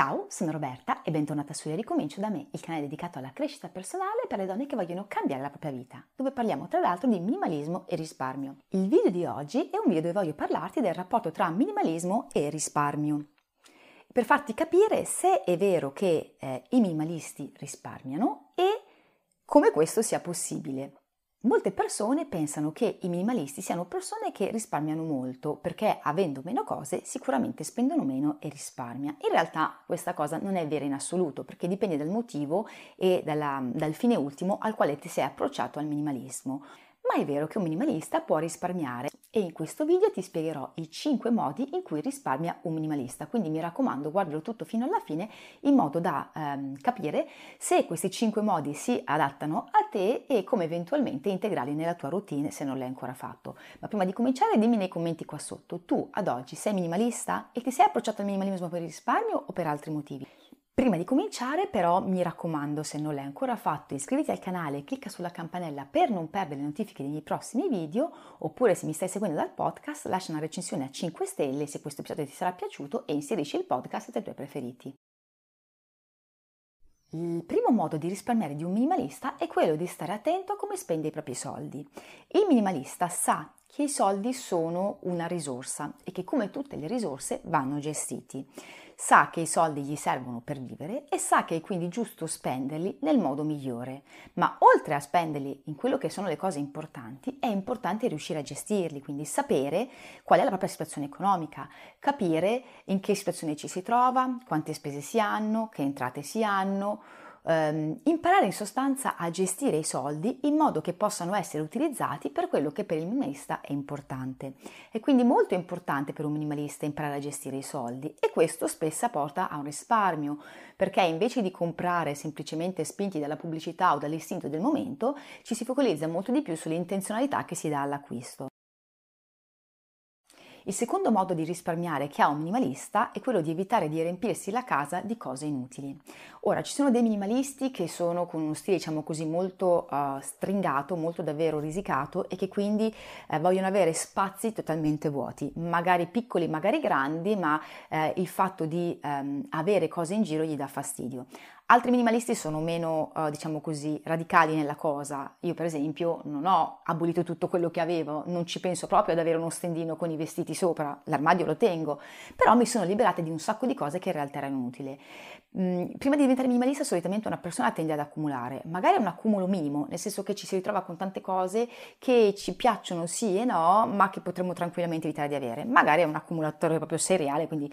Ciao, sono Roberta e bentornata su Io Ricomincio da me, il canale dedicato alla crescita personale per le donne che vogliono cambiare la propria vita, dove parliamo tra l'altro di minimalismo e risparmio. Il video di oggi è un video dove voglio parlarti del rapporto tra minimalismo e risparmio. Per farti capire se è vero che eh, i minimalisti risparmiano e come questo sia possibile. Molte persone pensano che i minimalisti siano persone che risparmiano molto perché avendo meno cose sicuramente spendono meno e risparmia. In realtà questa cosa non è vera in assoluto perché dipende dal motivo e dalla, dal fine ultimo al quale ti sei approcciato al minimalismo ma è vero che un minimalista può risparmiare e in questo video ti spiegherò i 5 modi in cui risparmia un minimalista, quindi mi raccomando guardalo tutto fino alla fine in modo da ehm, capire se questi 5 modi si adattano a te e come eventualmente integrarli nella tua routine se non l'hai ancora fatto. Ma prima di cominciare dimmi nei commenti qua sotto, tu ad oggi sei minimalista e ti sei approcciato al minimalismo per il risparmio o per altri motivi? Prima di cominciare però mi raccomando se non l'hai ancora fatto iscriviti al canale e clicca sulla campanella per non perdere le notifiche dei miei prossimi video oppure se mi stai seguendo dal podcast lascia una recensione a 5 stelle se questo episodio ti sarà piaciuto e inserisci il podcast tra i tuoi preferiti. Il primo modo di risparmiare di un minimalista è quello di stare attento a come spende i propri soldi. Il minimalista sa che i soldi sono una risorsa e che come tutte le risorse vanno gestiti sa che i soldi gli servono per vivere e sa che è quindi giusto spenderli nel modo migliore. Ma oltre a spenderli in quello che sono le cose importanti, è importante riuscire a gestirli, quindi sapere qual è la propria situazione economica, capire in che situazione ci si trova, quante spese si hanno, che entrate si hanno, ehm, imparare in sostanza a gestire i soldi in modo che possano essere utilizzati per quello che per il minimalista è importante. È quindi molto importante per un minimalista imparare a gestire i soldi e questo spesso porta a un risparmio, perché invece di comprare semplicemente spinti dalla pubblicità o dall'istinto del momento, ci si focalizza molto di più sull'intenzionalità che si dà all'acquisto. Il secondo modo di risparmiare che ha un minimalista è quello di evitare di riempirsi la casa di cose inutili. Ora, ci sono dei minimalisti che sono con uno stile, diciamo così, molto uh, stringato, molto davvero risicato e che quindi uh, vogliono avere spazi totalmente vuoti, magari piccoli, magari grandi, ma uh, il fatto di um, avere cose in giro gli dà fastidio. Altri minimalisti sono meno, uh, diciamo così, radicali nella cosa. Io, per esempio, non ho abolito tutto quello che avevo, non ci penso proprio ad avere uno stendino con i vestiti sopra, l'armadio lo tengo, però mi sono liberata di un sacco di cose che in realtà erano utili. Mm, prima di diventare minimalista, solitamente una persona tende ad accumulare, magari un accumulo minimo, nel senso che ci si ritrova con tante cose che ci piacciono sì e no, ma che potremmo tranquillamente evitare di avere. Magari è un accumulatore proprio seriale, quindi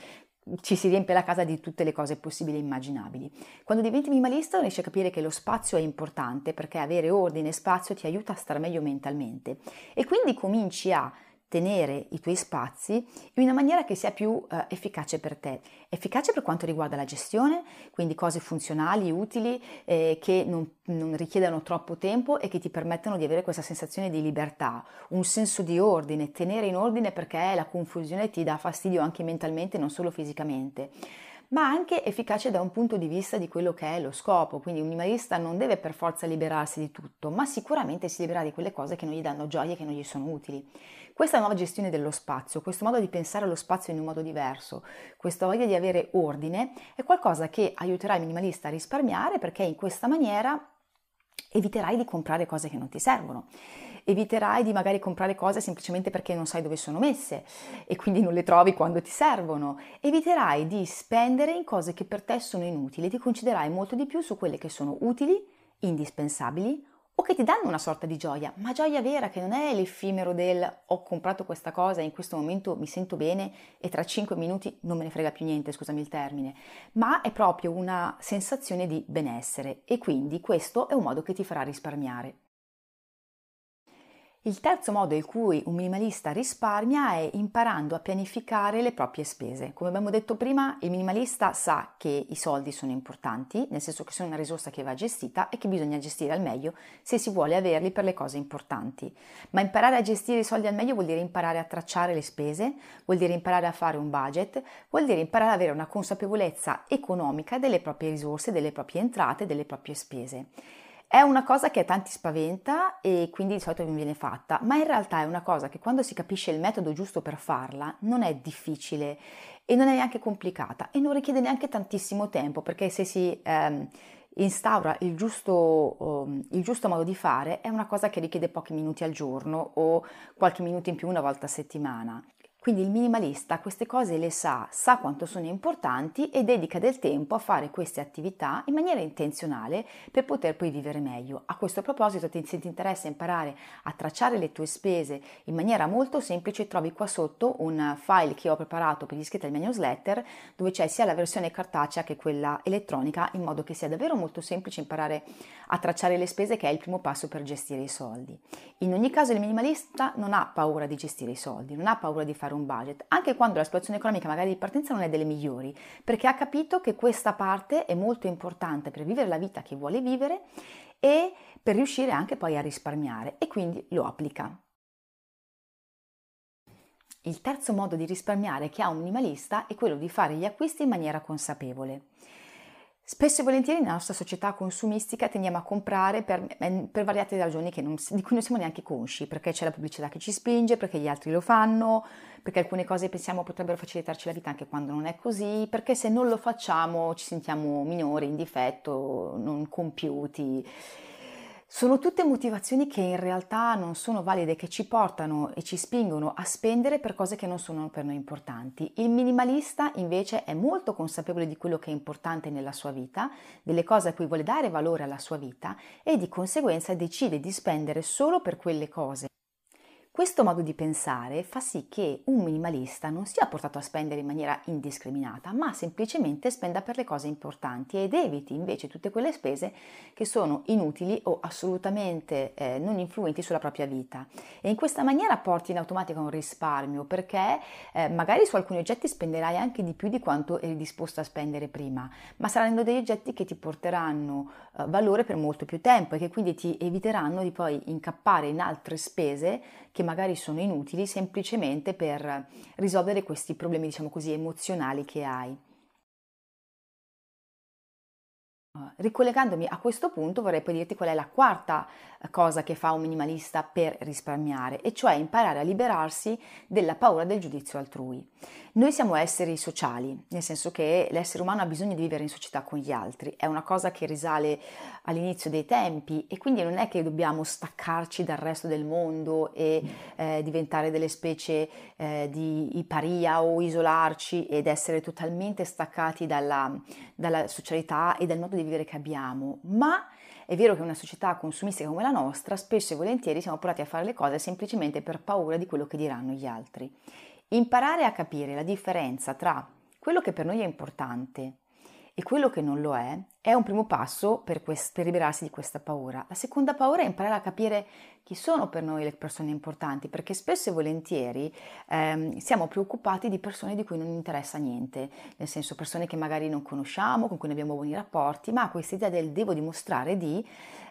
ci si riempie la casa di tutte le cose possibili e immaginabili. Quando diventi minimalista riesci a capire che lo spazio è importante perché avere ordine e spazio ti aiuta a stare meglio mentalmente e quindi cominci a tenere i tuoi spazi in una maniera che sia più eh, efficace per te. Efficace per quanto riguarda la gestione, quindi cose funzionali, utili, eh, che non, non, richiedano troppo tempo e che ti permettono di avere questa sensazione di libertà, un senso di ordine, tenere in ordine perché la confusione ti dà fastidio anche mentalmente, non solo fisicamente ma anche efficace da un punto di vista di quello che è lo scopo. Quindi un minimalista non deve per forza liberarsi di tutto, ma sicuramente si libera di quelle cose che non gli danno gioia e che non gli sono utili. Questa nuova gestione dello spazio, questo modo di pensare allo spazio in un modo diverso, questa voglia di avere ordine, è qualcosa che aiuterà il minimalista a risparmiare perché in questa maniera eviterai di comprare cose che non ti servono. Eviterai di magari comprare cose semplicemente perché non sai dove sono messe e quindi non le trovi quando ti servono. Eviterai di spendere in cose che per te sono inutili, ti concederai molto di più su quelle che sono utili, indispensabili o che ti danno una sorta di gioia, ma gioia vera che non è l'effimero del ho comprato questa cosa e in questo momento mi sento bene e tra 5 minuti non me ne frega più niente, scusami il termine, ma è proprio una sensazione di benessere e quindi questo è un modo che ti farà risparmiare. Il terzo modo in cui un minimalista risparmia è imparando a pianificare le proprie spese. Come abbiamo detto prima, il minimalista sa che i soldi sono importanti, nel senso che sono una risorsa che va gestita e che bisogna gestire al meglio se si vuole averli per le cose importanti. Ma imparare a gestire i soldi al meglio vuol dire imparare a tracciare le spese, vuol dire imparare a fare un budget, vuol dire imparare ad avere una consapevolezza economica delle proprie risorse, delle proprie entrate, delle proprie spese. È una cosa che a tanti spaventa e quindi di solito non viene fatta, ma in realtà è una cosa che quando si capisce il metodo giusto per farla non è difficile e non è neanche complicata e non richiede neanche tantissimo tempo perché se si ehm, instaura il giusto, um, il giusto modo di fare è una cosa che richiede pochi minuti al giorno o qualche minuto in più una volta a settimana. Quindi il minimalista queste cose le sa, sa quanto sono importanti e dedica del tempo a fare queste attività in maniera intenzionale per poter poi vivere meglio. A questo proposito, se ti interessa imparare a tracciare le tue spese in maniera molto semplice, trovi qua sotto un file che ho preparato per gli iscritti al mio newsletter dove c'è sia la versione cartacea che quella elettronica in modo che sia davvero molto semplice imparare a tracciare le spese che è il primo passo per gestire i soldi. In ogni caso il minimalista non ha paura di gestire i soldi, non ha paura di fare un budget, anche quando la situazione economica magari di partenza non è delle migliori, perché ha capito che questa parte è molto importante per vivere la vita che vuole vivere e per riuscire anche poi a risparmiare e quindi lo applica. Il terzo modo di risparmiare che ha un minimalista è quello di fare gli acquisti in maniera consapevole. Spesso e volentieri nella nostra società consumistica tendiamo a comprare per, eh, per variate ragioni non, di cui non siamo neanche consci, perché c'è la pubblicità che ci spinge, perché gli altri lo fanno, perché alcune cose pensiamo potrebbero facilitarci la vita anche quando non è così, perché se non lo facciamo ci sentiamo minori, in difetto, non compiuti. Sono tutte motivazioni che in realtà non sono valide, che ci portano e ci spingono a spendere per cose che non sono per noi importanti. Il minimalista invece è molto consapevole di quello che è importante nella sua vita, delle cose a cui vuole dare valore alla sua vita e di conseguenza decide di spendere solo per quelle cose questo modo di pensare fa sì che un minimalista non sia portato a spendere in maniera indiscriminata, ma semplicemente spenda per le cose importanti ed eviti invece tutte quelle spese che sono inutili o assolutamente eh, non influenti sulla propria vita. E in questa maniera porti in automatico un risparmio perché eh, magari su alcuni oggetti spenderai anche di più di quanto eri disposto a spendere prima, ma saranno degli oggetti che ti porteranno eh, valore per molto più tempo e che quindi ti eviteranno di poi incappare in altre spese che magari sono inutili semplicemente per risolvere questi problemi, diciamo così, emozionali che hai. Ricollegandomi a questo punto vorrei poi dirti qual è la quarta eh, cosa che fa un minimalista per risparmiare, e cioè imparare a liberarsi della paura del giudizio altrui. Noi siamo esseri sociali, nel senso che l'essere umano ha bisogno di vivere in società con gli altri, è una cosa che risale all'inizio dei tempi e quindi non è che dobbiamo staccarci dal resto del mondo e eh, diventare delle specie eh, di paria o isolarci ed essere totalmente staccati dalla, dalla socialità e dal modo di vivere che abbiamo, ma è vero che una società consumistica come la nostra spesso e volentieri siamo portati a fare le cose semplicemente per paura di quello che diranno gli altri. Imparare a capire la differenza tra quello che per noi è importante e quello che non lo è è un primo passo per, quest- per, liberarsi di questa paura. La seconda paura è imparare a capire chi sono per noi le persone importanti, perché spesso e volentieri ehm, siamo preoccupati di persone di cui non interessa niente, nel senso persone che magari non conosciamo, con cui non abbiamo buoni rapporti, ma questa idea del devo dimostrare di...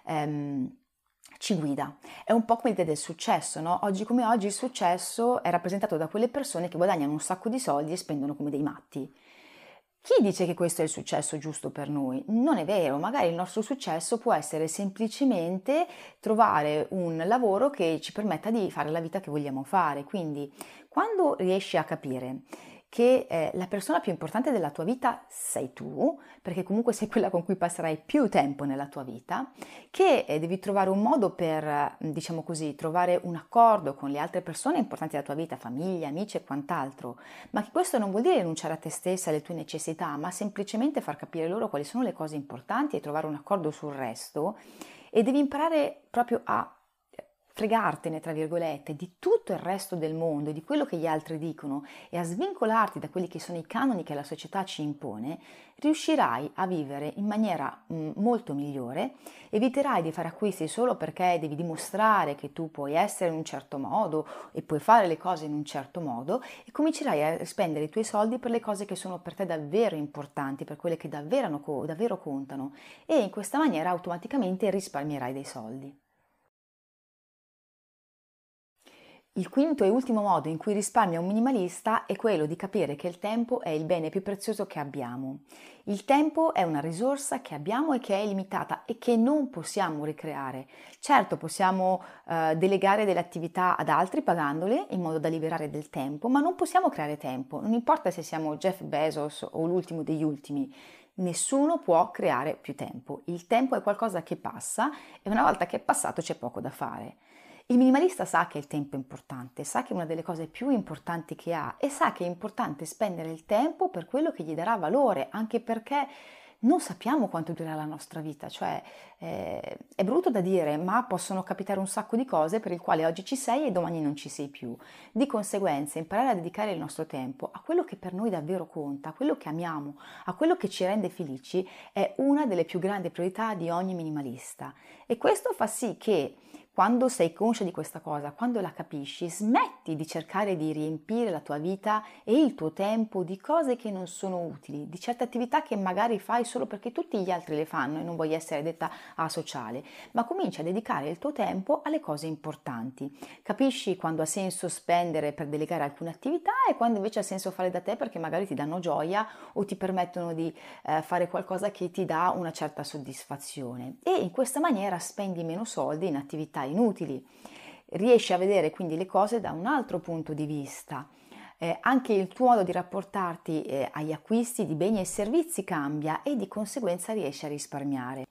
Ehm, ci guida. È un po' come l'idea del successo, no? Oggi come oggi il successo è rappresentato da quelle persone che guadagnano un sacco di soldi e spendono come dei matti. Chi dice che questo è il successo giusto per noi? Non è vero, magari il nostro successo può essere semplicemente trovare un lavoro che ci permetta di fare la vita che vogliamo fare. Quindi quando riesci a capire che eh, la persona più importante della tua vita sei tu, perché comunque sei quella con cui passerai più tempo nella tua vita, che eh, devi trovare un modo per, diciamo così, trovare un accordo con le altre persone importanti della tua vita, famiglia, amici e quant'altro, ma che questo non vuol dire rinunciare a te stessa, alle tue necessità, ma semplicemente far capire loro quali sono le cose importanti e trovare un accordo sul resto. E devi imparare proprio a fregartene, tra virgolette, di tutto il resto del mondo, di quello che gli altri dicono e a svincolarti da quelli che sono i canoni che la società ci impone, riuscirai a vivere in maniera mh, mm, molto migliore, eviterai di fare acquisti solo perché devi dimostrare che tu puoi essere in un certo modo e puoi fare le cose in un certo modo e comincerai a spendere i tuoi soldi per le cose che sono per te davvero importanti, per quelle che davvero, davvero contano e in questa maniera automaticamente risparmierai dei soldi. Il quinto e ultimo modo in cui risparmia un minimalista è quello di capire che il tempo è il bene più prezioso che abbiamo. Il tempo è una risorsa che abbiamo e che è limitata e che non possiamo ricreare. Certo, possiamo eh, delegare delle attività ad altri pagandole in modo da liberare del tempo, ma non possiamo creare tempo. Non importa se siamo Jeff Bezos o l'ultimo degli ultimi. Nessuno può creare più tempo. Il tempo è qualcosa che passa e una volta che è passato c'è poco da fare. Il minimalista sa che il tempo è importante, sa che è una delle cose più importanti che ha e sa che è importante spendere il tempo per quello che gli darà valore, anche perché non sappiamo quanto durerà la nostra vita, cioè eh, è brutto da dire, ma possono capitare un sacco di cose per il quale oggi ci sei e domani non ci sei più. Di conseguenza, imparare a dedicare il nostro tempo a quello che per noi davvero conta, a quello che amiamo, a quello che ci rende felici, è una delle più grandi priorità di ogni minimalista. E questo fa sì che quando sei conscia di questa cosa, quando la capisci, smetti di cercare di riempire la tua vita e il tuo tempo di cose che non sono utili, di certe attività che magari fai solo perché tutti gli altri le fanno e non vuoi essere detta asociale, ma cominci a dedicare il tuo tempo alle cose importanti. Capisci quando ha senso spendere per delegare alcune attività e quando invece ha senso fare da te perché magari ti danno gioia o ti permettono di eh, fare qualcosa che ti dà una certa soddisfazione. E in questa maniera spendi meno soldi in attività inutili. Riesci a vedere quindi le cose da un altro punto di vista. Eh, anche il tuo modo di rapportarti eh, agli acquisti di beni e servizi cambia e di conseguenza riesci a risparmiare.